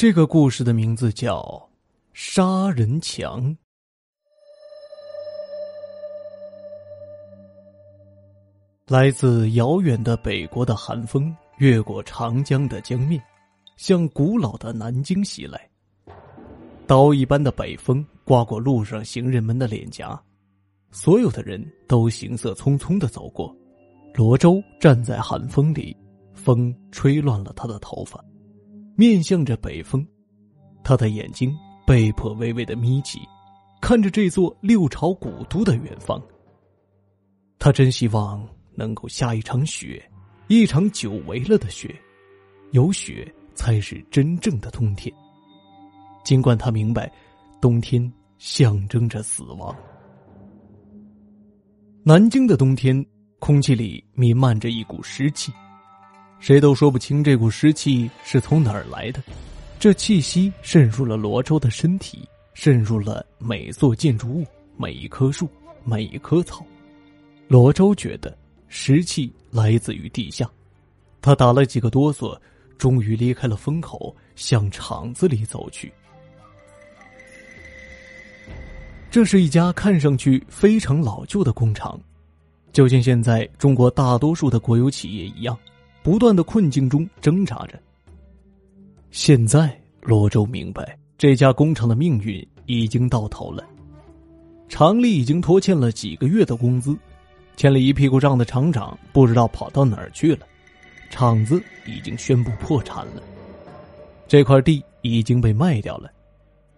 这个故事的名字叫《杀人墙》。来自遥远的北国的寒风，越过长江的江面，向古老的南京袭来。刀一般的北风刮过路上行人们的脸颊，所有的人都行色匆匆的走过。罗周站在寒风里，风吹乱了他的头发，面向着北风，他的眼睛被迫微微的眯起，看着这座六朝古都的远方。他真希望。能够下一场雪，一场久违了的雪，有雪才是真正的冬天。尽管他明白，冬天象征着死亡。南京的冬天，空气里弥漫着一股湿气，谁都说不清这股湿气是从哪儿来的。这气息渗入了罗周的身体，渗入了每座建筑物、每一棵树、每一棵草。罗周觉得。湿气来自于地下，他打了几个哆嗦，终于离开了风口，向厂子里走去。这是一家看上去非常老旧的工厂，就像现在中国大多数的国有企业一样，不断的困境中挣扎着。现在罗周明白，这家工厂的命运已经到头了，厂里已经拖欠了几个月的工资。欠了一屁股账的厂长不知道跑到哪儿去了，厂子已经宣布破产了。这块地已经被卖掉了，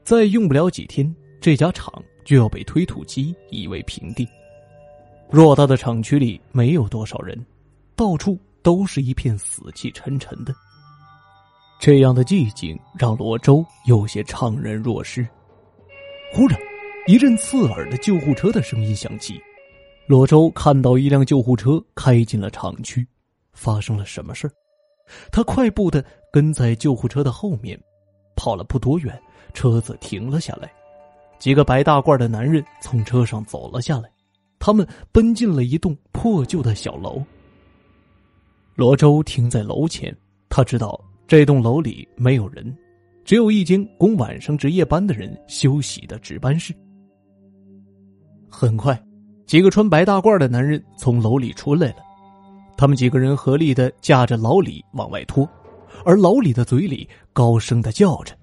再用不了几天，这家厂就要被推土机夷为平地。偌大的厂区里没有多少人，到处都是一片死气沉沉的。这样的寂静让罗周有些怅然若失。忽然，一阵刺耳的救护车的声音响起。罗周看到一辆救护车开进了厂区，发生了什么事他快步的跟在救护车的后面，跑了不多远，车子停了下来，几个白大褂的男人从车上走了下来，他们奔进了一栋破旧的小楼。罗周停在楼前，他知道这栋楼里没有人，只有一间供晚上值夜班的人休息的值班室。很快。几个穿白大褂的男人从楼里出来了，他们几个人合力的架着老李往外拖，而老李的嘴里高声的叫着：“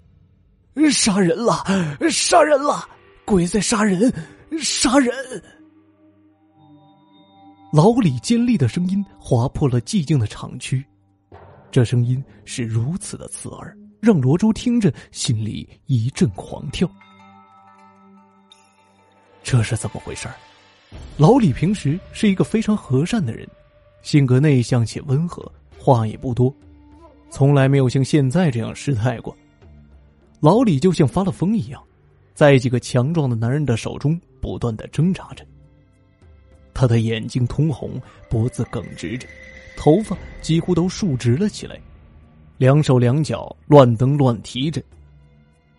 杀人了，杀人了，鬼在杀人，杀人！”老李尖利的声音划破了寂静的厂区，这声音是如此的刺耳，让罗周听着心里一阵狂跳。这是怎么回事？老李平时是一个非常和善的人，性格内向且温和，话也不多，从来没有像现在这样失态过。老李就像发了疯一样，在几个强壮的男人的手中不断的挣扎着。他的眼睛通红，脖子耿直着，头发几乎都竖直了起来，两手两脚乱蹬乱提着，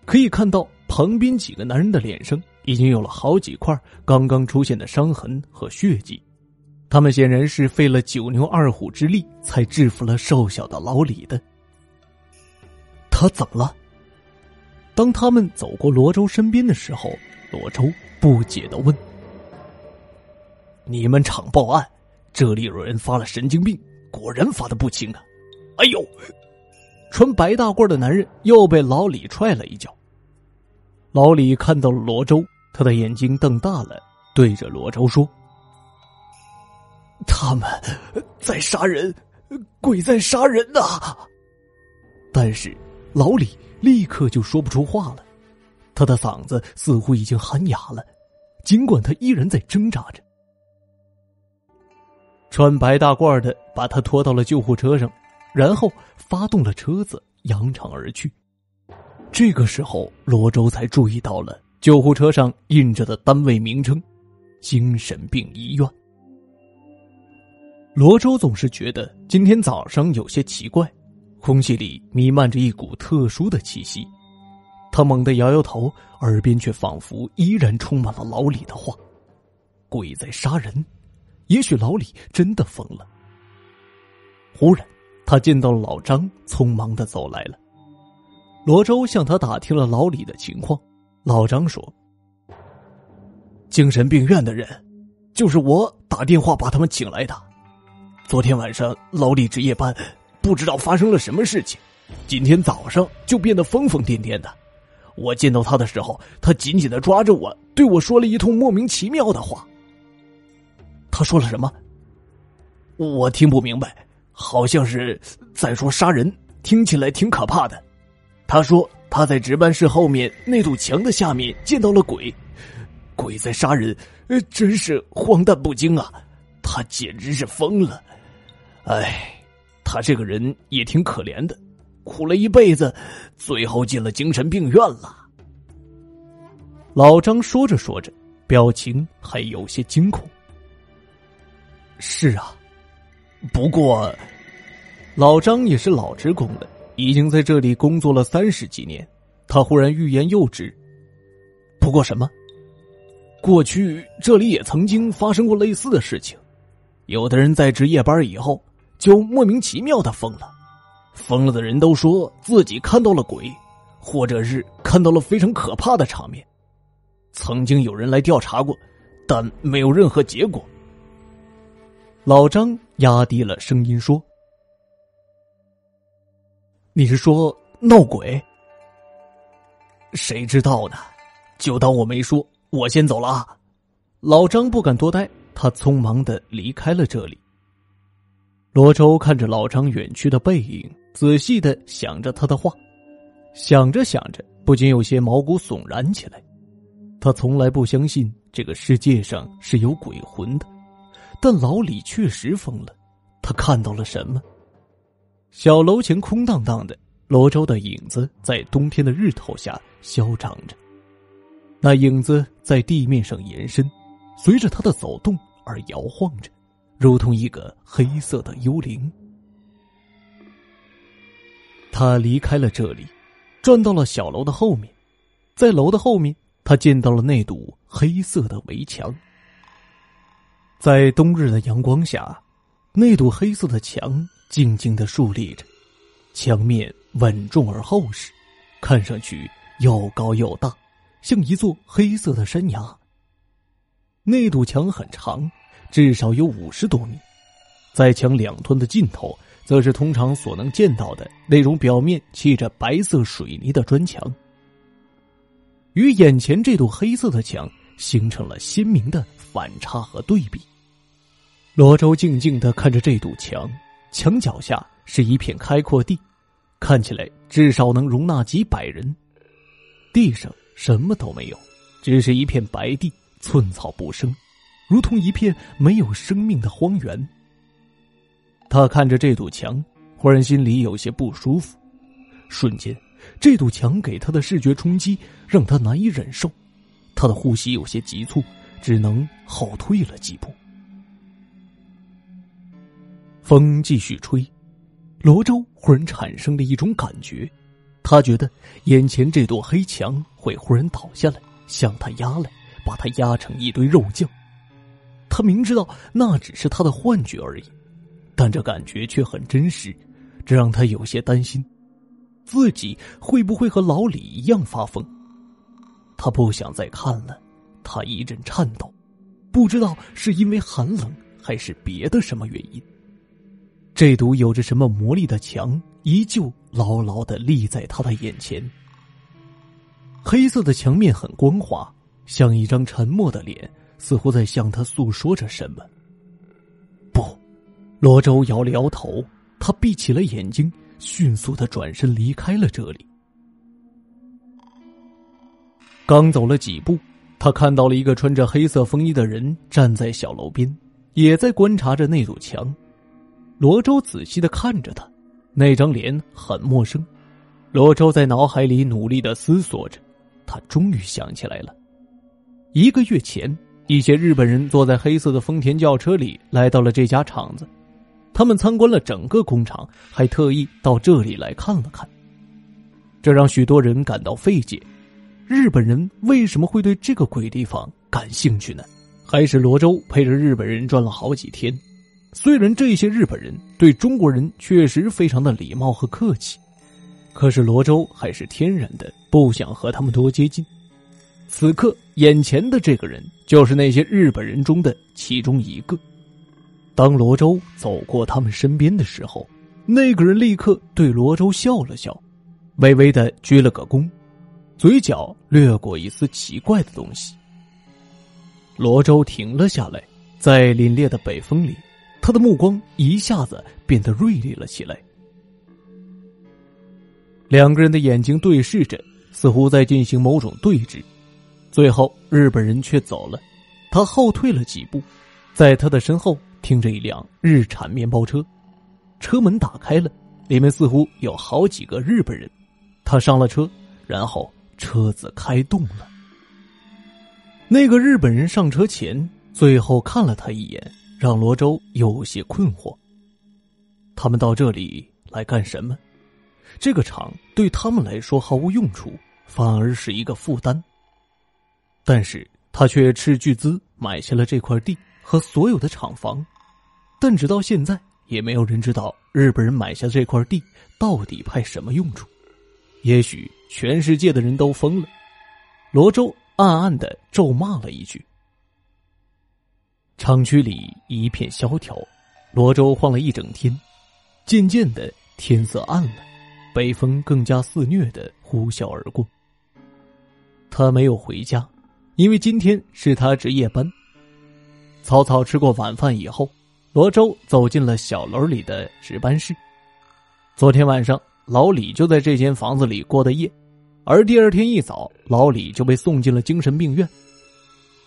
可以看到旁边几个男人的脸上。已经有了好几块刚刚出现的伤痕和血迹，他们显然是费了九牛二虎之力才制服了瘦小的老李的。他怎么了？当他们走过罗周身边的时候，罗周不解的问：“你们厂报案，这里有人发了神经病，果然发的不轻啊！”哎呦，穿白大褂的男人又被老李踹了一脚。老李看到了罗周。他的眼睛瞪大了，对着罗周说：“他们在杀人，鬼在杀人呐！”但是老李立刻就说不出话了，他的嗓子似乎已经喊哑了，尽管他依然在挣扎着。穿白大褂的把他拖到了救护车上，然后发动了车子，扬长而去。这个时候，罗周才注意到了。救护车上印着的单位名称：精神病医院。罗周总是觉得今天早上有些奇怪，空气里弥漫着一股特殊的气息。他猛地摇摇头，耳边却仿佛依然充满了老李的话：“鬼在杀人。”也许老李真的疯了。忽然，他见到老张，匆忙的走来了。罗周向他打听了老李的情况，老张说：“精神病院的人，就是我打电话把他们请来的。昨天晚上老李值夜班，不知道发生了什么事情，今天早上就变得疯疯癫癫的。我见到他的时候，他紧紧的抓着我，对我说了一通莫名其妙的话。他说了什么？我听不明白，好像是在说杀人，听起来挺可怕的。”他说他在值班室后面那堵墙的下面见到了鬼，鬼在杀人，呃，真是荒诞不经啊！他简直是疯了。哎，他这个人也挺可怜的，苦了一辈子，最后进了精神病院了。老张说着说着，表情还有些惊恐。是啊，不过老张也是老职工了。已经在这里工作了三十几年，他忽然欲言又止。不过什么？过去这里也曾经发生过类似的事情，有的人在值夜班以后就莫名其妙的疯了，疯了的人都说自己看到了鬼，或者是看到了非常可怕的场面。曾经有人来调查过，但没有任何结果。老张压低了声音说。你是说闹鬼？谁知道呢？就当我没说。我先走了！老张不敢多待，他匆忙的离开了这里。罗周看着老张远去的背影，仔细的想着他的话，想着想着，不禁有些毛骨悚然起来。他从来不相信这个世界上是有鬼魂的，但老李确实疯了。他看到了什么？小楼前空荡荡的，罗周的影子在冬天的日头下消长着。那影子在地面上延伸，随着他的走动而摇晃着，如同一个黑色的幽灵。他离开了这里，转到了小楼的后面，在楼的后面，他见到了那堵黑色的围墙。在冬日的阳光下，那堵黑色的墙。静静的竖立着，墙面稳重而厚实，看上去又高又大，像一座黑色的山崖。那堵墙很长，至少有五十多米，在墙两端的尽头，则是通常所能见到的那种表面砌着白色水泥的砖墙，与眼前这堵黑色的墙形成了鲜明的反差和对比。罗周静静的看着这堵墙。墙脚下是一片开阔地，看起来至少能容纳几百人。地上什么都没有，只是一片白地，寸草不生，如同一片没有生命的荒原。他看着这堵墙，忽然心里有些不舒服。瞬间，这堵墙给他的视觉冲击让他难以忍受，他的呼吸有些急促，只能后退了几步。风继续吹，罗周忽然产生了一种感觉，他觉得眼前这堵黑墙会忽然倒下来，向他压来，把他压成一堆肉酱。他明知道那只是他的幻觉而已，但这感觉却很真实，这让他有些担心，自己会不会和老李一样发疯？他不想再看了，他一阵颤抖，不知道是因为寒冷还是别的什么原因。这堵有着什么魔力的墙，依旧牢牢的立在他的眼前。黑色的墙面很光滑，像一张沉默的脸，似乎在向他诉说着什么。不，罗周摇了摇头，他闭起了眼睛，迅速的转身离开了这里。刚走了几步，他看到了一个穿着黑色风衣的人站在小楼边，也在观察着那堵墙。罗周仔细的看着他，那张脸很陌生。罗周在脑海里努力的思索着，他终于想起来了。一个月前，一些日本人坐在黑色的丰田轿车里来到了这家厂子，他们参观了整个工厂，还特意到这里来看了看。这让许多人感到费解：日本人为什么会对这个鬼地方感兴趣呢？还是罗周陪着日本人转了好几天？虽然这些日本人对中国人确实非常的礼貌和客气，可是罗周还是天然的不想和他们多接近。此刻，眼前的这个人就是那些日本人中的其中一个。当罗周走过他们身边的时候，那个人立刻对罗周笑了笑，微微的鞠了个躬，嘴角掠过一丝奇怪的东西。罗周停了下来，在凛冽的北风里，他的目光一下子变得锐利了起来。两个人的眼睛对视着，似乎在进行某种对峙。最后，日本人却走了，他后退了几步，在他的身后停着一辆日产面包车，车门打开了，里面似乎有好几个日本人。他上了车，然后车子开动了。那个日本人上车前，最后看了他一眼，让罗周有些困惑。他们到这里来干什么？这个厂对他们来说毫无用处，反而是一个负担。但是他却斥巨资买下了这块地和所有的厂房，但直到现在也没有人知道日本人买下这块地到底派什么用处。也许全世界的人都疯了。罗周暗暗的咒骂了一句。厂区里一片萧条，罗周晃了一整天，渐渐的天色暗了。北风更加肆虐的呼啸而过。他没有回家，因为今天是他值夜班。草草吃过晚饭以后，罗周走进了小楼里的值班室。昨天晚上，老李就在这间房子里过的夜，而第二天一早，老李就被送进了精神病院。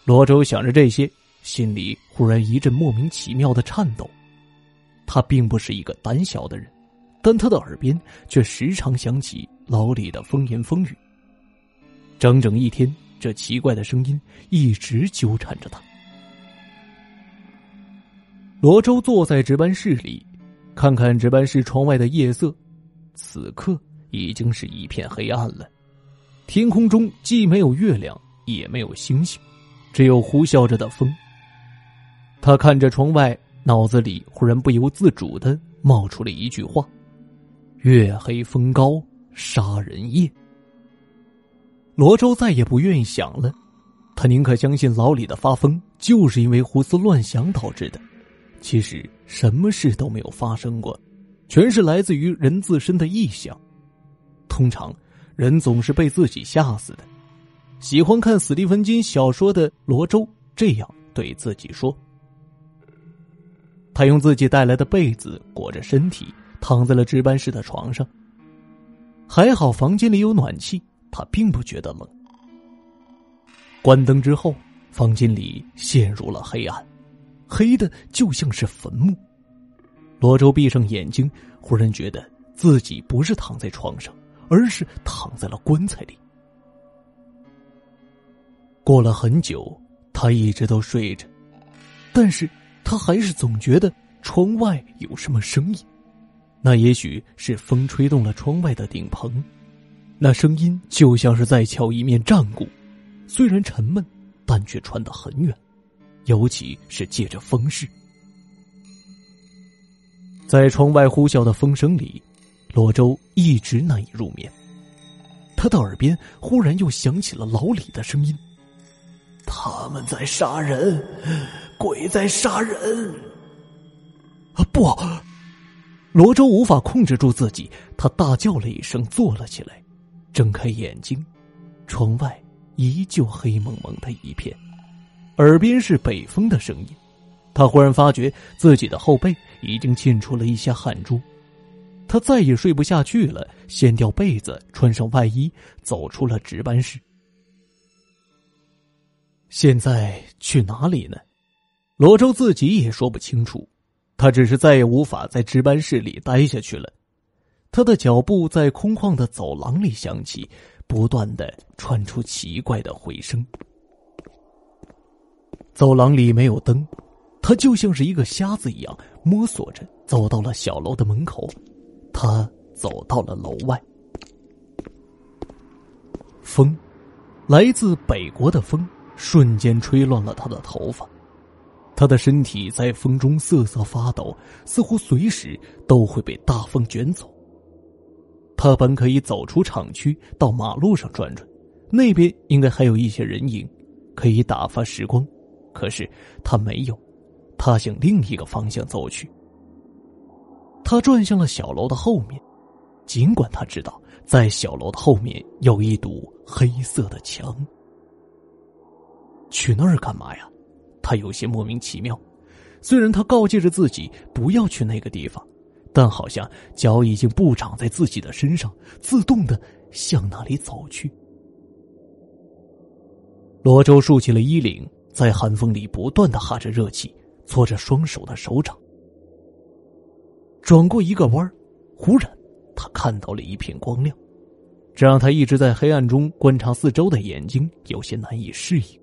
罗周想着这些，心里忽然一阵莫名其妙的颤抖。他并不是一个胆小的人。但他的耳边却时常响起老李的风言风语。整整一天，这奇怪的声音一直纠缠着他。罗周坐在值班室里，看看值班室窗外的夜色，此刻已经是一片黑暗了。天空中既没有月亮，也没有星星，只有呼啸着的风。他看着窗外，脑子里忽然不由自主的冒出了一句话。月黑风高，杀人夜。罗周再也不愿意想了，他宁可相信老李的发疯就是因为胡思乱想导致的。其实什么事都没有发生过，全是来自于人自身的臆想。通常，人总是被自己吓死的。喜欢看斯蒂芬金小说的罗周这样对自己说。他用自己带来的被子裹着身体。躺在了值班室的床上。还好房间里有暖气，他并不觉得冷。关灯之后，房间里陷入了黑暗，黑的就像是坟墓。罗周闭上眼睛，忽然觉得自己不是躺在床上，而是躺在了棺材里。过了很久，他一直都睡着，但是他还是总觉得窗外有什么声音。那也许是风吹动了窗外的顶棚，那声音就像是在敲一面战鼓，虽然沉闷，但却传得很远，尤其是借着风势。在窗外呼啸的风声里，罗周一直难以入眠。他的耳边忽然又响起了老李的声音：“他们在杀人，鬼在杀人。”啊，不！罗周无法控制住自己，他大叫了一声，坐了起来，睁开眼睛，窗外依旧黑蒙蒙的一片，耳边是北风的声音。他忽然发觉自己的后背已经沁出了一些汗珠，他再也睡不下去了，掀掉被子，穿上外衣，走出了值班室。现在去哪里呢？罗周自己也说不清楚。他只是再也无法在值班室里待下去了，他的脚步在空旷的走廊里响起，不断的传出奇怪的回声。走廊里没有灯，他就像是一个瞎子一样摸索着走到了小楼的门口。他走到了楼外，风，来自北国的风，瞬间吹乱了他的头发。他的身体在风中瑟瑟发抖，似乎随时都会被大风卷走。他本可以走出厂区，到马路上转转，那边应该还有一些人影，可以打发时光。可是他没有，他向另一个方向走去。他转向了小楼的后面，尽管他知道在小楼的后面有一堵黑色的墙。去那儿干嘛呀？他有些莫名其妙。虽然他告诫着自己不要去那个地方。但好像脚已经不长在自己的身上，自动的向那里走去。罗周竖起了衣领，在寒风里不断的哈着热气，搓着双手的手掌。转过一个弯忽然他看到了一片光亮，这让他一直在黑暗中观察四周的眼睛有些难以适应。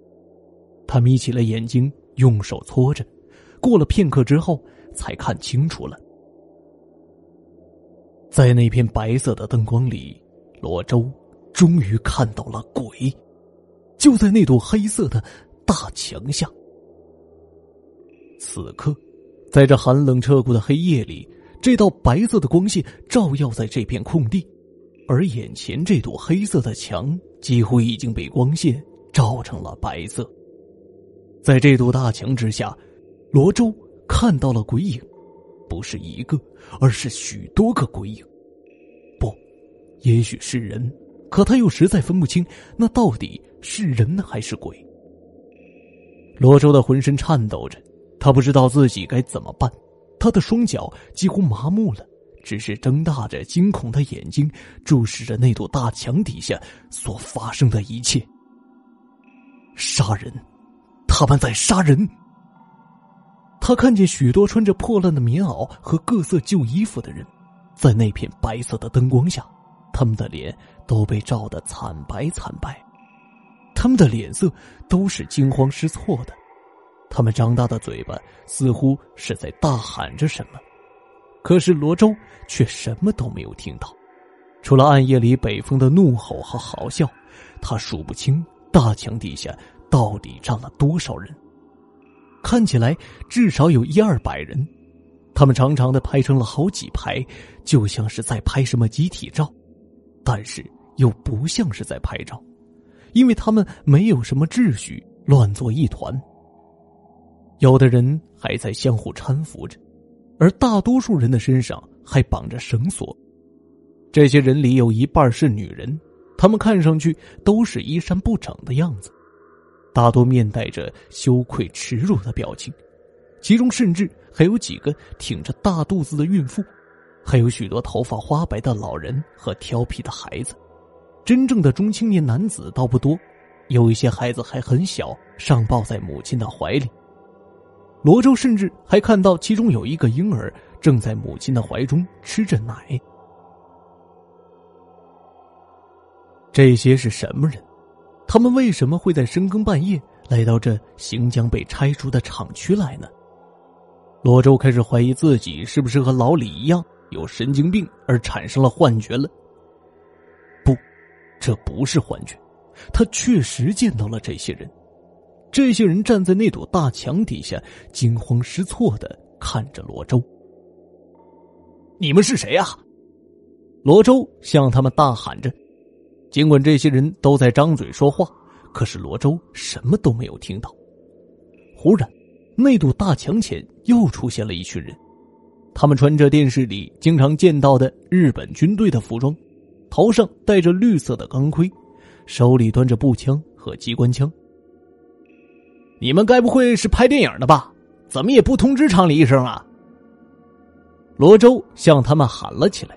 他眯起了眼睛，用手搓着，过了片刻之后，才看清楚了。在那片白色的灯光里，罗周终于看到了鬼，就在那堵黑色的大墙下。此刻，在这寒冷彻骨的黑夜里，这道白色的光线照耀在这片空地，而眼前这堵黑色的墙几乎已经被光线照成了白色。在这堵大墙之下，罗周看到了鬼影。不是一个，而是许多个鬼影。不，也许是人，可他又实在分不清那到底是人还是鬼。罗周的浑身颤抖着，他不知道自己该怎么办，他的双脚几乎麻木了，只是睁大着惊恐的眼睛注视着那堵大墙底下所发生的一切。杀人，他们在杀人。他看见许多穿着破烂的棉袄和各色旧衣服的人，在那片白色的灯光下，他们的脸都被照得惨白惨白，他们的脸色都是惊慌失措的，他们张大的嘴巴似乎是在大喊着什么，可是罗周却什么都没有听到，除了暗夜里北风的怒吼和嚎笑，他数不清大墙底下到底站了多少人。看起来至少有一二百人，他们长长的排成了好几排，就像是在拍什么集体照，但是又不像是在拍照，因为他们没有什么秩序，乱作一团。有的人还在相互搀扶着，而大多数人的身上还绑着绳索。这些人里有一半是女人，她们看上去都是衣衫不整的样子。大多面带着羞愧耻辱的表情，其中甚至还有几个挺着大肚子的孕妇，还有许多头发花白的老人和调皮的孩子。真正的中青年男子倒不多，有一些孩子还很小，尚抱在母亲的怀里。罗周甚至还看到其中有一个婴儿正在母亲的怀中吃着奶。这些是什么人？他们为什么会在深更半夜来到这行将被拆除的厂区来呢？罗周开始怀疑自己是不是和老李一样有神经病而产生了幻觉了。不，这不是幻觉，他确实见到了这些人。这些人站在那堵大墙底下，惊慌失措的看着罗周。你们是谁呀？罗周向他们大喊着。尽管这些人都在张嘴说话，可是罗周什么都没有听到。忽然，那堵大墙前又出现了一群人，他们穿着电视里经常见到的日本军队的服装，头上戴着绿色的钢盔，手里端着步枪和机关枪。你们该不会是拍电影的吧？怎么也不通知厂里一声啊？罗周向他们喊了起来。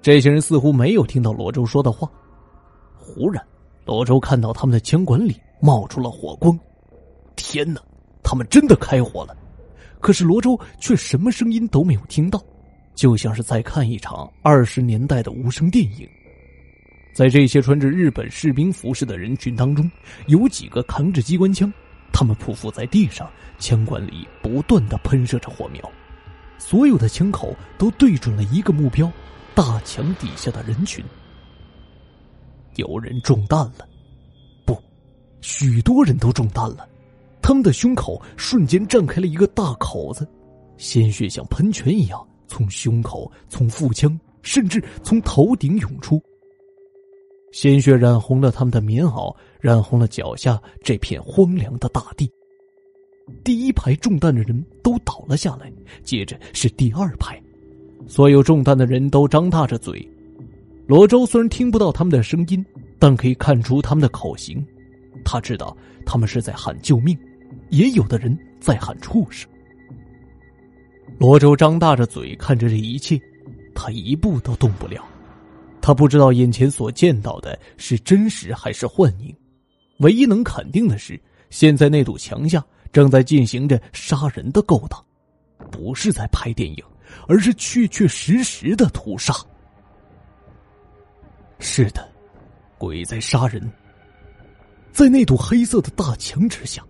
这些人似乎没有听到罗周说的话。忽然，罗周看到他们的枪管里冒出了火光。天哪，他们真的开火了！可是罗周却什么声音都没有听到，就像是在看一场二十年代的无声电影。在这些穿着日本士兵服饰的人群当中，有几个扛着机关枪，他们匍匐在地上，枪管里不断的喷射着火苗，所有的枪口都对准了一个目标——大墙底下的人群。有人中弹了，不，许多人都中弹了，他们的胸口瞬间绽开了一个大口子，鲜血像喷泉一样从胸口、从腹腔甚至从头顶涌出。鲜血染红了他们的棉袄，染红了脚下这片荒凉的大地。第一排中弹的人都倒了下来，接着是第二排，所有中弹的人都张大着嘴。罗周虽然听不到他们的声音，但可以看出他们的口型。他知道他们是在喊救命，也有的人在喊畜生。罗周张大着嘴看着这一切，他一步都动不了。他不知道眼前所见到的是真实还是幻影，唯一能肯定的是，现在那堵墙下正在进行着杀人的勾当，不是在拍电影，而是确确实实的屠杀。是的，鬼在杀人。在那堵黑色的大墙之下，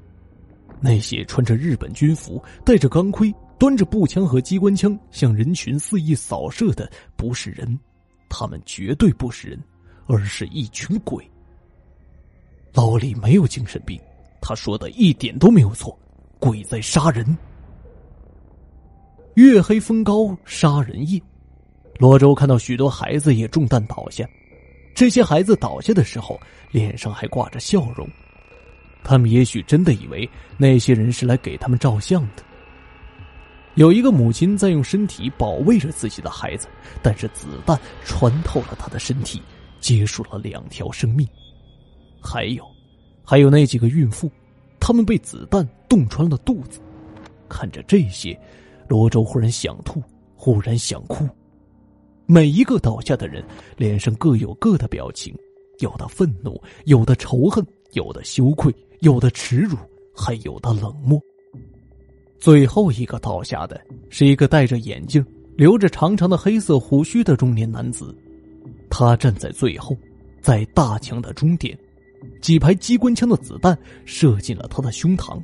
那些穿着日本军服、戴着钢盔、端着步枪和机关枪向人群肆意扫射的，不是人。他们绝对不是人，而是一群鬼。老李没有精神病，他说的一点都没有错，鬼在杀人。月黑风高，杀人夜。罗周看到许多孩子也中弹倒下，这些孩子倒下的时候，脸上还挂着笑容。他们也许真的以为那些人是来给他们照相的。有一个母亲在用身体保卫着自己的孩子，但是子弹穿透了他的身体，结束了两条生命。还有，还有那几个孕妇，他们被子弹洞穿了肚子。看着这些，罗周忽然想吐，忽然想哭。每一个倒下的人脸上各有各的表情，有的愤怒，有的仇恨，有的羞愧，有的耻辱，还有的冷漠。最后一个倒下的是一个戴着眼镜、留着长长的黑色胡须的中年男子，他站在最后，在大墙的终点，几排机关枪的子弹射进了他的胸膛，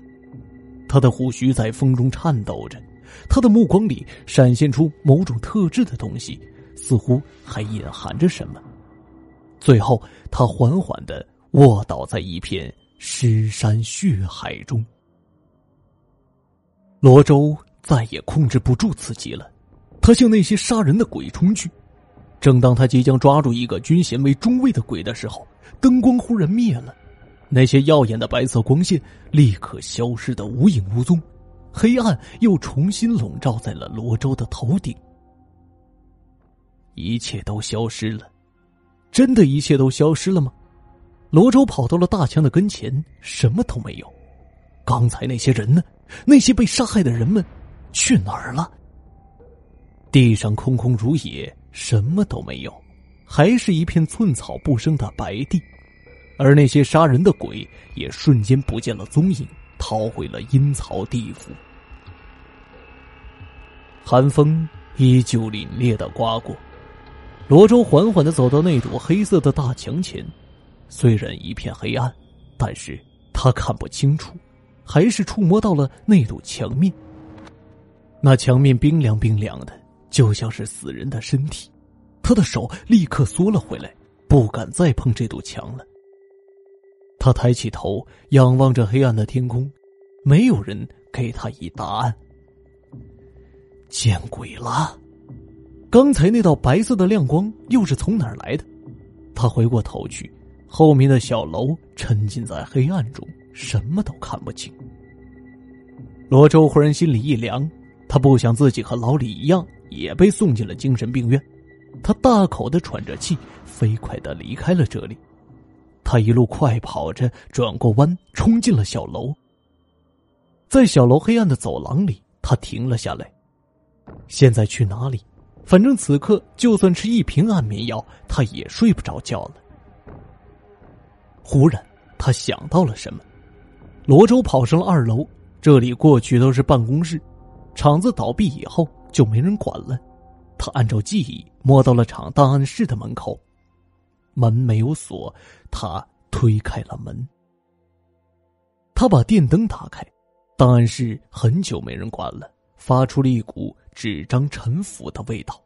他的胡须在风中颤抖着，他的目光里闪现出某种特质的东西，似乎还隐含着什么。最后，他缓缓的卧倒在一片尸山血海中。罗周再也控制不住自己了，他向那些杀人的鬼冲去。正当他即将抓住一个军衔为中尉的鬼的时候，灯光忽然灭了，那些耀眼的白色光线立刻消失的无影无踪，黑暗又重新笼罩在了罗周的头顶。一切都消失了，真的一切都消失了吗？罗周跑到了大强的跟前，什么都没有。刚才那些人呢？那些被杀害的人们去哪儿了？地上空空如也，什么都没有，还是一片寸草不生的白地。而那些杀人的鬼也瞬间不见了踪影，逃回了阴曹地府。寒风依旧凛冽的刮过，罗周缓缓的走到那堵黑色的大墙前，虽然一片黑暗，但是他看不清楚。还是触摸到了那堵墙面，那墙面冰凉冰凉的，就像是死人的身体。他的手立刻缩了回来，不敢再碰这堵墙了。他抬起头，仰望着黑暗的天空，没有人给他以答案。见鬼了！刚才那道白色的亮光又是从哪儿来的？他回过头去，后面的小楼沉浸在黑暗中。什么都看不清。罗周忽然心里一凉，他不想自己和老李一样也被送进了精神病院。他大口的喘着气，飞快的离开了这里。他一路快跑着，转过弯，冲进了小楼。在小楼黑暗的走廊里，他停了下来。现在去哪里？反正此刻就算吃一瓶安眠药，他也睡不着觉了。忽然，他想到了什么。罗周跑上了二楼，这里过去都是办公室，厂子倒闭以后就没人管了。他按照记忆摸到了厂档案室的门口，门没有锁，他推开了门。他把电灯打开，档案室很久没人管了，发出了一股纸张陈腐的味道。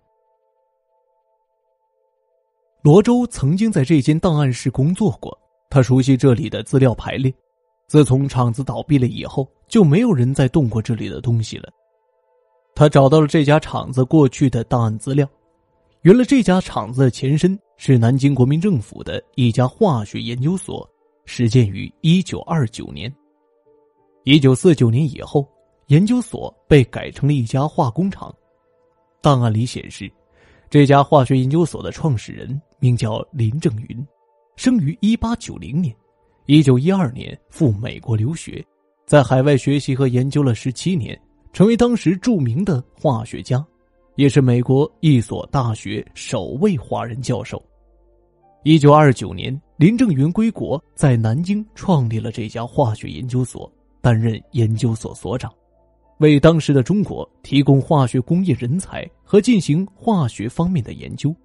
罗周曾经在这间档案室工作过，他熟悉这里的资料排列。自从厂子倒闭了以后，就没有人再动过这里的东西了。他找到了这家厂子过去的档案资料，原来这家厂子的前身是南京国民政府的一家化学研究所，始建于一九二九年。一九四九年以后，研究所被改成了一家化工厂。档案里显示，这家化学研究所的创始人名叫林正云，生于一八九零年，一九一二年赴美国留学，在海外学习和研究了十七年。成为当时著名的化学家，也是美国一所大学首位华人教授。一九二九年，林正云归国，在南京创立了这家化学研究所，担任研究所所长，为当时的中国提供化学工业人才和进行化学方面的研究。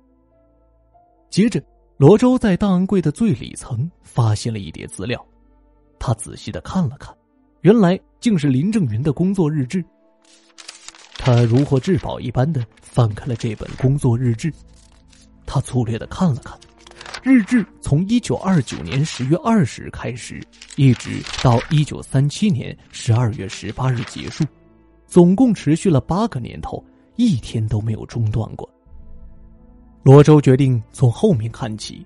接着，罗周在档案柜的最里层发现了一叠资料，他仔细的看了看，原来竟是林正云的工作日志。他如获至宝一般的翻开了这本工作日志，他粗略的看了看，日志从一九二九年十月二十日开始，一直到一九三七年十二月十八日结束，总共持续了八个年头，一天都没有中断过。罗周决定从后面看起，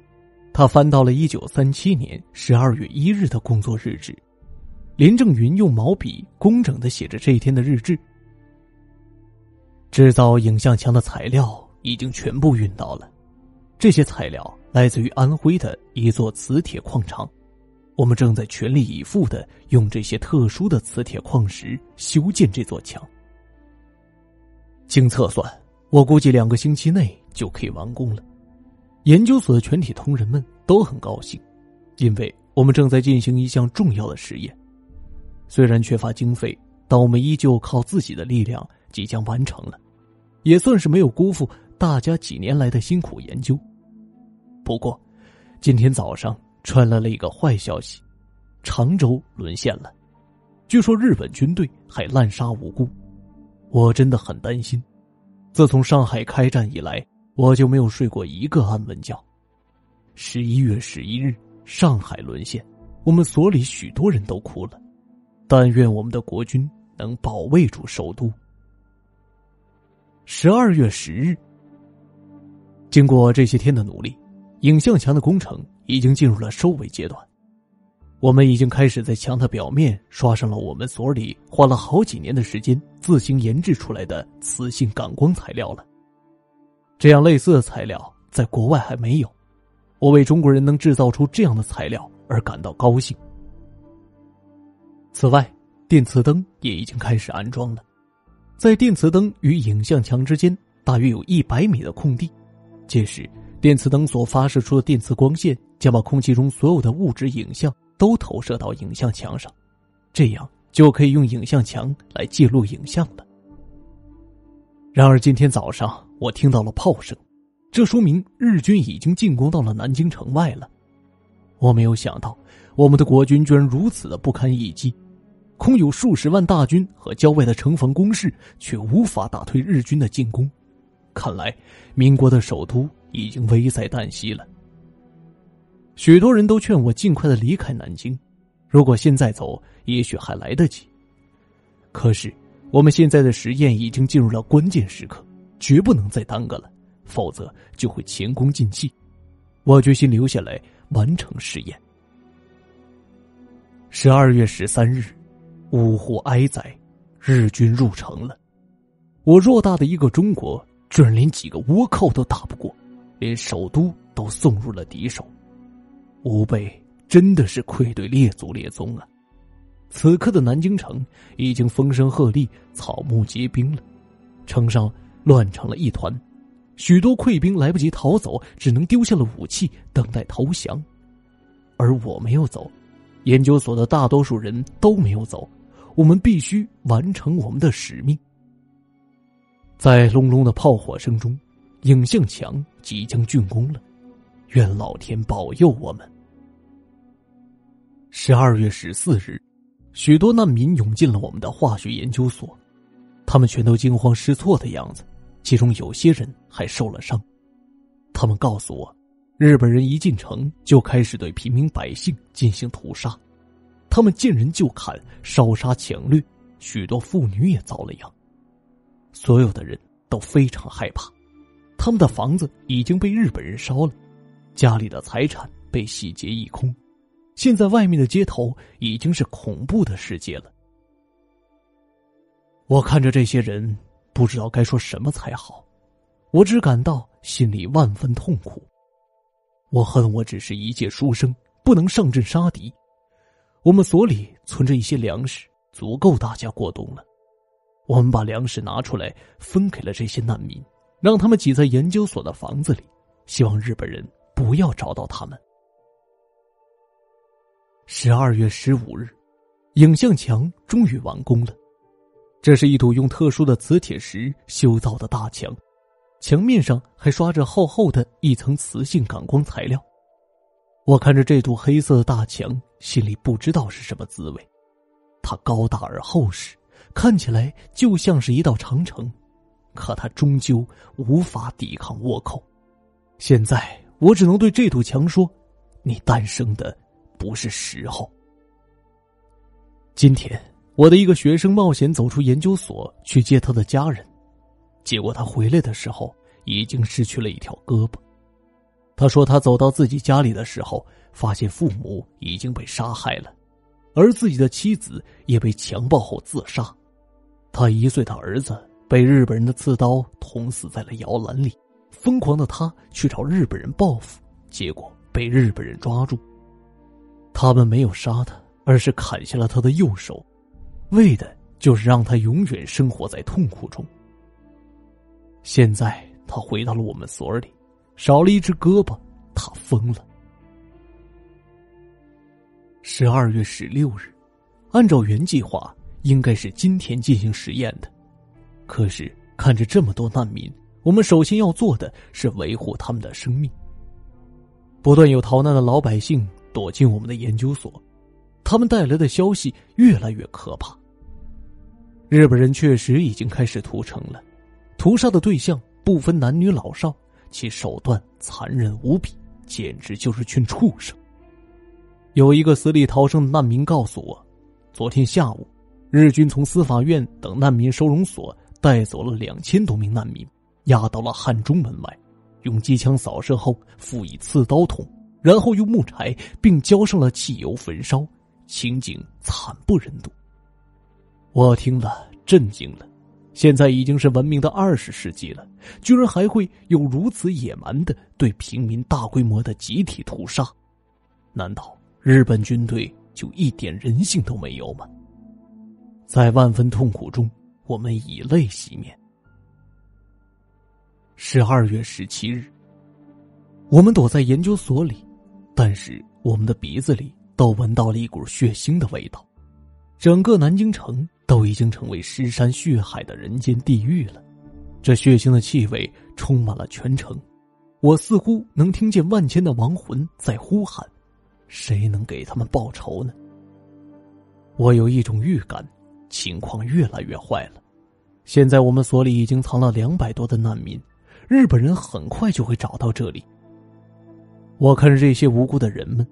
他翻到了一九三七年十二月一日的工作日志，林正云用毛笔工整的写着这一天的日志。制造影像墙的材料已经全部运到了，这些材料来自于安徽的一座磁铁矿场，我们正在全力以赴的用这些特殊的磁铁矿石修建这座墙。经测算，我估计两个星期内就可以完工了。研究所的全体同仁们都很高兴，因为我们正在进行一项重要的实验。虽然缺乏经费，但我们依旧靠自己的力量。即将完成了，也算是没有辜负大家几年来的辛苦研究。不过，今天早上传来了一个坏消息：常州沦陷了。据说日本军队还滥杀无辜，我真的很担心。自从上海开战以来，我就没有睡过一个安稳觉。十一月十一日，上海沦陷，我们所里许多人都哭了。但愿我们的国军能保卫住首都。十二月十日，经过这些天的努力，影像墙的工程已经进入了收尾阶段。我们已经开始在墙的表面刷上了我们所里花了好几年的时间自行研制出来的磁性感光材料了。这样类似的材料在国外还没有，我为中国人能制造出这样的材料而感到高兴。此外，电磁灯也已经开始安装了。在电磁灯与影像墙之间，大约有一百米的空地。届时，电磁灯所发射出的电磁光线将把空气中所有的物质影像都投射到影像墙上，这样就可以用影像墙来记录影像了。然而，今天早上我听到了炮声，这说明日军已经进攻到了南京城外了。我没有想到，我们的国军居然如此的不堪一击。空有数十万大军和郊外的城防工事，却无法打退日军的进攻。看来，民国的首都已经危在旦夕了。许多人都劝我尽快的离开南京，如果现在走，也许还来得及。可是，我们现在的实验已经进入了关键时刻，绝不能再耽搁了，否则就会前功尽弃。我决心留下来完成试验。十二月十三日。呜呼哀哉！日军入城了，我偌大的一个中国，居然连几个倭寇都打不过，连首都都送入了敌手。吾辈真的是愧对列祖列宗啊！此刻的南京城已经风声鹤唳，草木皆兵了，城上乱成了一团，许多溃兵来不及逃走，只能丢下了武器，等待投降。而我没有走，研究所的大多数人都没有走。我们必须完成我们的使命。在隆隆的炮火声中，影像墙即将竣工了。愿老天保佑我们。十二月十四日，许多难民涌进了我们的化学研究所，他们全都惊慌失措的样子，其中有些人还受了伤。他们告诉我，日本人一进城就开始对平民百姓进行屠杀。他们见人就砍，烧杀抢掠，许多妇女也遭了殃。所有的人都非常害怕，他们的房子已经被日本人烧了，家里的财产被洗劫一空，现在外面的街头已经是恐怖的世界了。我看着这些人，不知道该说什么才好，我只感到心里万分痛苦。我恨我只是一介书生，不能上阵杀敌。我们所里存着一些粮食，足够大家过冬了。我们把粮食拿出来分给了这些难民，让他们挤在研究所的房子里，希望日本人不要找到他们。十二月十五日，影像墙终于完工了。这是一堵用特殊的磁铁石修造的大墙，墙面上还刷着厚厚的一层磁性感光材料。我看着这堵黑色的大墙，心里不知道是什么滋味。它高大而厚实，看起来就像是一道长城，可它终究无法抵抗倭寇。现在我只能对这堵墙说：“你诞生的不是时候。”今天。我的一个学生冒险走出研究所去接他的家人，结果他回来的时候已经失去了一条胳膊。他说他走到自己家里的时候，发现父母已经被杀害了，而自己的妻子也被强暴后自杀。他一岁的儿子被日本人的刺刀捅死在了摇篮里。疯狂的他去找日本人报复，结果被日本人抓住。他们没有杀他，而是砍下了他的右手。为的就是让他永远生活在痛苦中。现在他回到了我们所里，少了一只胳膊，他疯了。十二月十六日，按照原计划，应该是今天进行实验的。可是看着这么多难民，我们首先要做的是维护他们的生命。不断有逃难的老百姓躲进我们的研究所，他们带来的消息越来越可怕。日本人确实已经开始屠城了，屠杀的对象不分男女老少，其手段残忍无比，简直就是群畜生。有一个死里逃生的难民告诉我，昨天下午，日军从司法院等难民收容所带走了两千多名难民，押到了汉中门外，用机枪扫射后赋以刺刀捅，然后用木柴并浇上了汽油焚烧，情景惨不忍睹。我听了，震惊了。现在已经是文明的二十世纪了，居然还会有如此野蛮的对平民大规模的集体屠杀？难道日本军队就一点人性都没有吗？在万分痛苦中，我们以泪洗面。十二月十七日，我们躲在研究所里，但是我们的鼻子里都闻到了一股血腥的味道。整个南京城都已经成为尸山血海的人间地狱了，这血腥的气味充满了全城，我似乎能听见万千的亡魂在呼喊：“谁能给他们报仇呢？”我有一种预感，情况越来越坏了。现在我们所里已经藏了两百多的难民，日本人很快就会找到这里。我看着这些无辜的人们，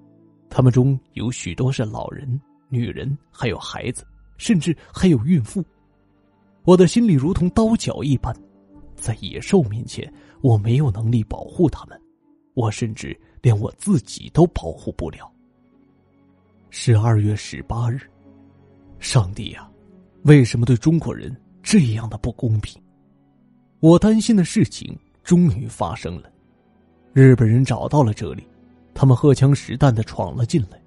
他们中有许多是老人。女人还有孩子，甚至还有孕妇，我的心里如同刀绞一般。在野兽面前，我没有能力保护他们，我甚至连我自己都保护不了。十二月十八日，上帝呀，为什么对中国人这样的不公平？我担心的事情终于发生了，日本人找到了这里，他们荷枪实弹的闯了进来。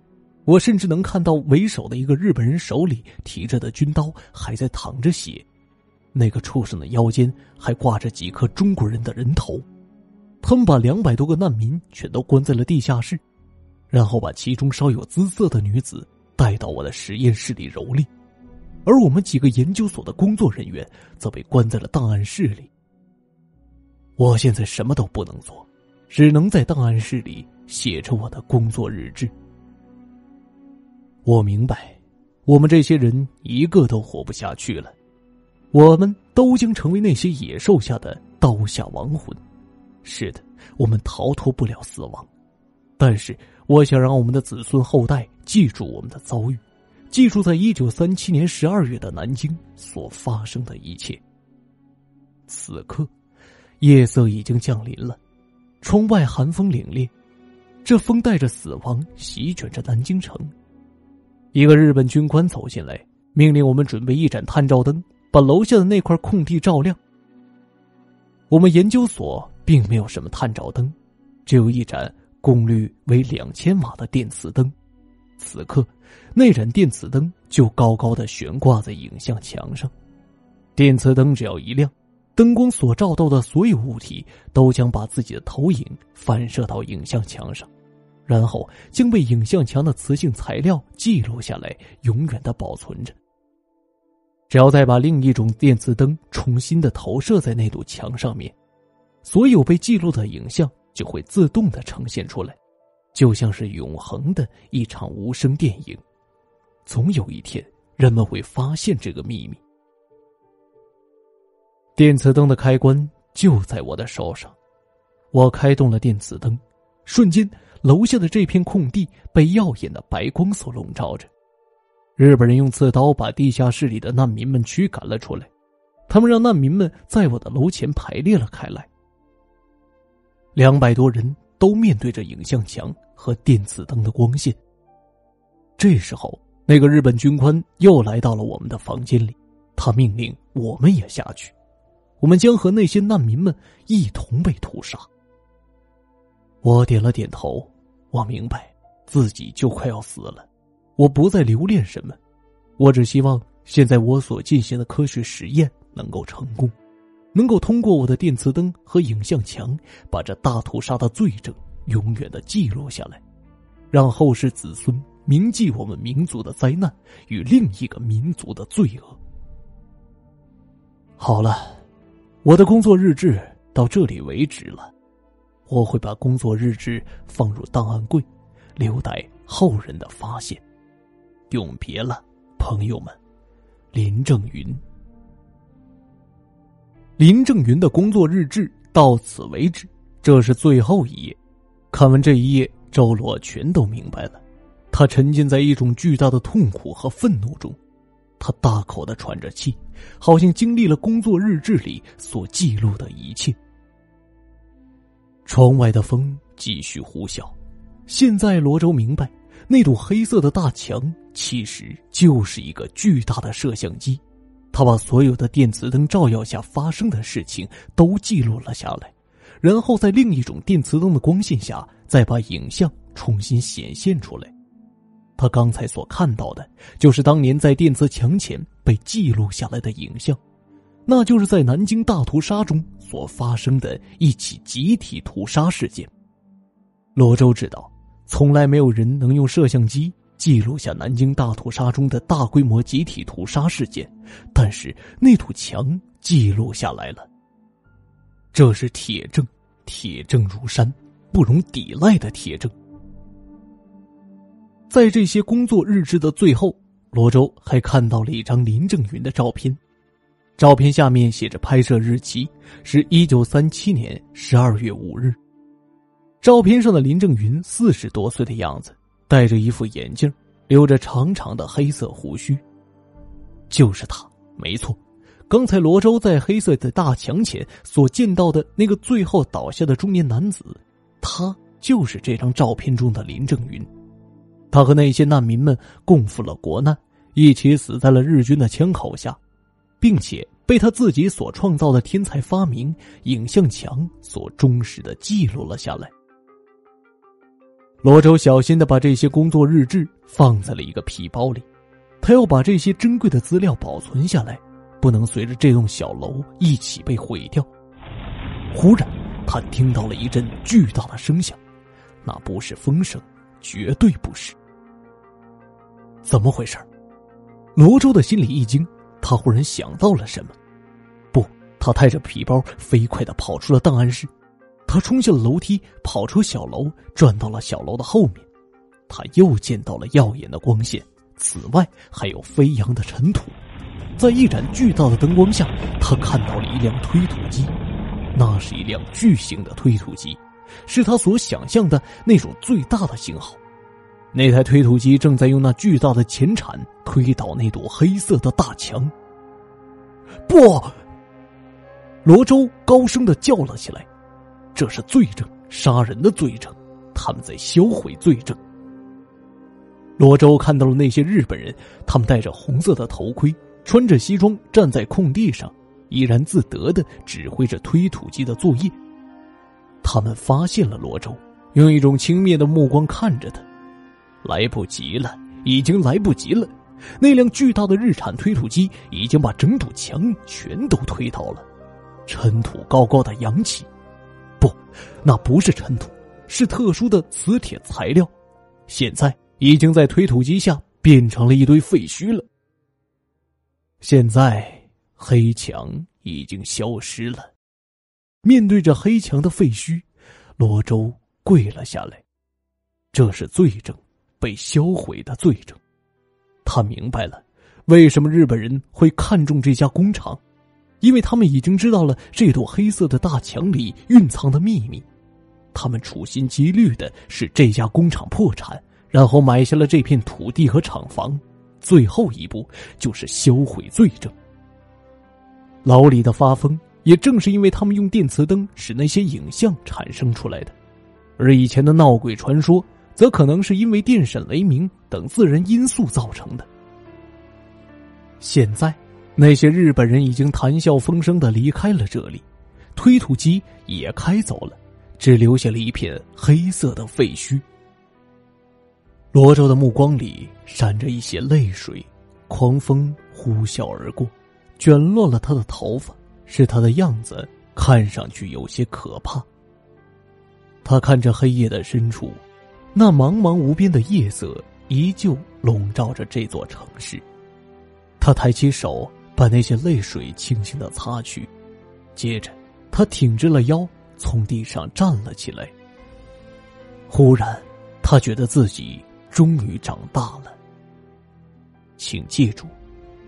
我甚至能看到为首的一个日本人手里提着的军刀还在淌着血，那个畜生的腰间还挂着几颗中国人的人头。他们把两百多个难民全都关在了地下室，然后把其中稍有姿色的女子带到我的实验室里蹂躏，而我们几个研究所的工作人员则被关在了档案室里。我现在什么都不能做，只能在档案室里写着我的工作日志。我明白，我们这些人一个都活不下去了，我们都将成为那些野兽下的刀下亡魂。是的，我们逃脱不了死亡，但是我想让我们的子孙后代记住我们的遭遇，记住在一九三七年十二月的南京所发生的一切。此刻，夜色已经降临了，窗外寒风凛冽，这风带着死亡席卷着南京城。一个日本军官走进来，命令我们准备一盏探照灯，把楼下的那块空地照亮。我们研究所并没有什么探照灯，只有一盏功率为两千瓦的电磁灯。此刻，那盏电磁灯就高高的悬挂在影像墙上。电磁灯只要一亮。灯光所照到的所有物体都将把自己的投影反射到影像墙上，然后将被影像墙的磁性材料记录下来，永远的保存着。只要再把另一种电磁灯重新的投射在那堵墙上面，所有被记录的影像就会自动的呈现出来，就像是永恒的一场无声电影。总有一天，人们会发现这个秘密。电磁灯的开关就在我的手上，我开动了电磁灯，瞬间，楼下的这片空地被耀眼的白光所笼罩着。日本人用刺刀把地下室里的难民们驱赶了出来，他们让难民们在我的楼前排列了开来。两百多人都面对着影像墙和电磁灯的光线。这时候，那个日本军官又来到了我们的房间里，他命令我们也下去。我们将和那些难民们一同被屠杀。我点了点头，我明白自己就快要死了，我不再留恋什么，我只希望现在我所进行的科学实验能够成功，能够通过我的电磁灯和影像墙，把这大屠杀的罪证永远的记录下来，让后世子孙铭记我们民族的灾难与另一个民族的罪恶。好了。我的工作日志到这里为止了，我会把工作日志放入档案柜，留待后人的发现。永别了，朋友们。林正云，林正云的工作日志到此为止，这是最后一页。看完这一页，周罗全都明白了，他沉浸在一种巨大的痛苦和愤怒中。他大口的喘着气，好像经历了工作日志里所记录的一切。窗外的风继续呼啸，现在罗周明白，那堵黑色的大墙其实就是一个巨大的摄像机，他把所有的电磁灯照耀下发生的事情都记录了下来，然后在另一种电磁灯的光线下，再把影像重新显现出来。他刚才所看到的，就是当年在电磁墙前被记录下来的影像，那就是在南京大屠杀中所发生的一起集体屠杀事件。罗周知道，从来没有人能用摄像机记录下南京大屠杀中的大规模集体屠杀事件，但是那堵墙记录下来了。这是铁证，铁证如山，不容抵赖的铁证。在这些工作日志的最后，罗周还看到了一张林正云的照片，照片下面写着拍摄日期是一九三七年十二月五日。照片上的林正云四十多岁的样子，戴着一副眼镜，留着长长的黑色胡须，就是他，没错。刚才罗周在黑色的大墙前所见到的那个最后倒下的中年男子，他就是这张照片中的林正云。他和那些难民们共赴了国难，一起死在了日军的枪口下，并且被他自己所创造的天才发明影像墙所忠实的记录了下来。罗周小心的把这些工作日志放在了一个皮包里，他要把这些珍贵的资料保存下来，不能随着这栋小楼一起被毁掉。忽然，他听到了一阵巨大的声响，那不是风声，绝对不是。怎么回事？罗周的心里一惊，他忽然想到了什么。不，他带着皮包飞快的跑出了档案室。他冲下了楼梯，跑出小楼，转到了小楼的后面。他又见到了耀眼的光线，此外还有飞扬的尘土。在一盏巨大的灯光下，他看到了一辆推土机。那是一辆巨型的推土机，是他所想象的那种最大的型号。那台推土机正在用那巨大的前铲推倒那堵黑色的大墙。不，罗周高声的叫了起来：“这是罪证，杀人的罪证，他们在销毁罪证。”罗周看到了那些日本人，他们戴着红色的头盔，穿着西装，站在空地上，怡然自得的指挥着推土机的作业。他们发现了罗周，用一种轻蔑的目光看着他。来不及了，已经来不及了！那辆巨大的日产推土机已经把整堵墙全都推倒了，尘土高高的扬起。不，那不是尘土，是特殊的磁铁材料。现在已经在推土机下变成了一堆废墟了。现在黑墙已经消失了。面对着黑墙的废墟，罗周跪了下来。这是罪证，被销毁的罪证。他明白了，为什么日本人会看中这家工厂，因为他们已经知道了这堵黑色的大墙里蕴藏的秘密。他们处心积虑的是这家工厂破产，然后买下了这片土地和厂房，最后一步就是销毁罪证。老李的发疯。也正是因为他们用电磁灯使那些影像产生出来的，而以前的闹鬼传说，则可能是因为电闪雷鸣等自然因素造成的。现在，那些日本人已经谈笑风生的离开了这里，推土机也开走了，只留下了一片黑色的废墟。罗周的目光里闪着一些泪水，狂风呼啸而过，卷落了他的头发。使他的样子，看上去有些可怕。他看着黑夜的深处，那茫茫无边的夜色依旧笼罩着这座城市。他抬起手，把那些泪水轻轻的擦去，接着，他挺直了腰，从地上站了起来。忽然，他觉得自己终于长大了。请记住，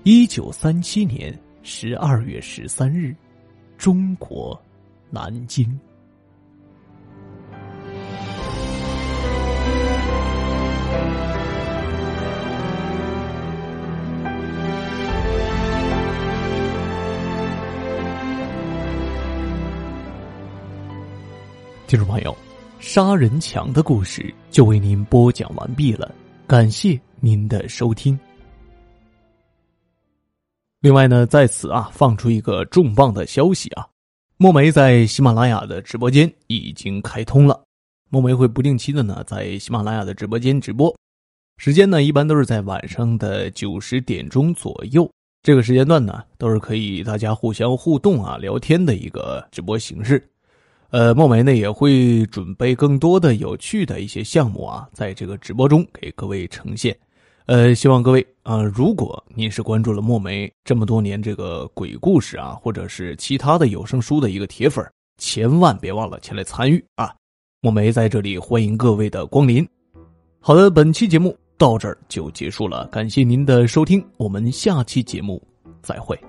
一九三七年。十二月十三日，中国南京。听众朋友，杀人墙的故事就为您播讲完毕了，感谢您的收听。另外呢，在此啊，放出一个重磅的消息啊，墨梅在喜马拉雅的直播间已经开通了。墨梅会不定期的呢，在喜马拉雅的直播间直播，时间呢一般都是在晚上的九十点钟左右。这个时间段呢，都是可以大家互相互动啊、聊天的一个直播形式。呃，墨梅呢也会准备更多的有趣的一些项目啊，在这个直播中给各位呈现。呃，希望各位啊，如果您是关注了墨梅这么多年这个鬼故事啊，或者是其他的有声书的一个铁粉，千万别忘了前来参与啊！墨梅在这里欢迎各位的光临。好的，本期节目到这儿就结束了，感谢您的收听，我们下期节目再会。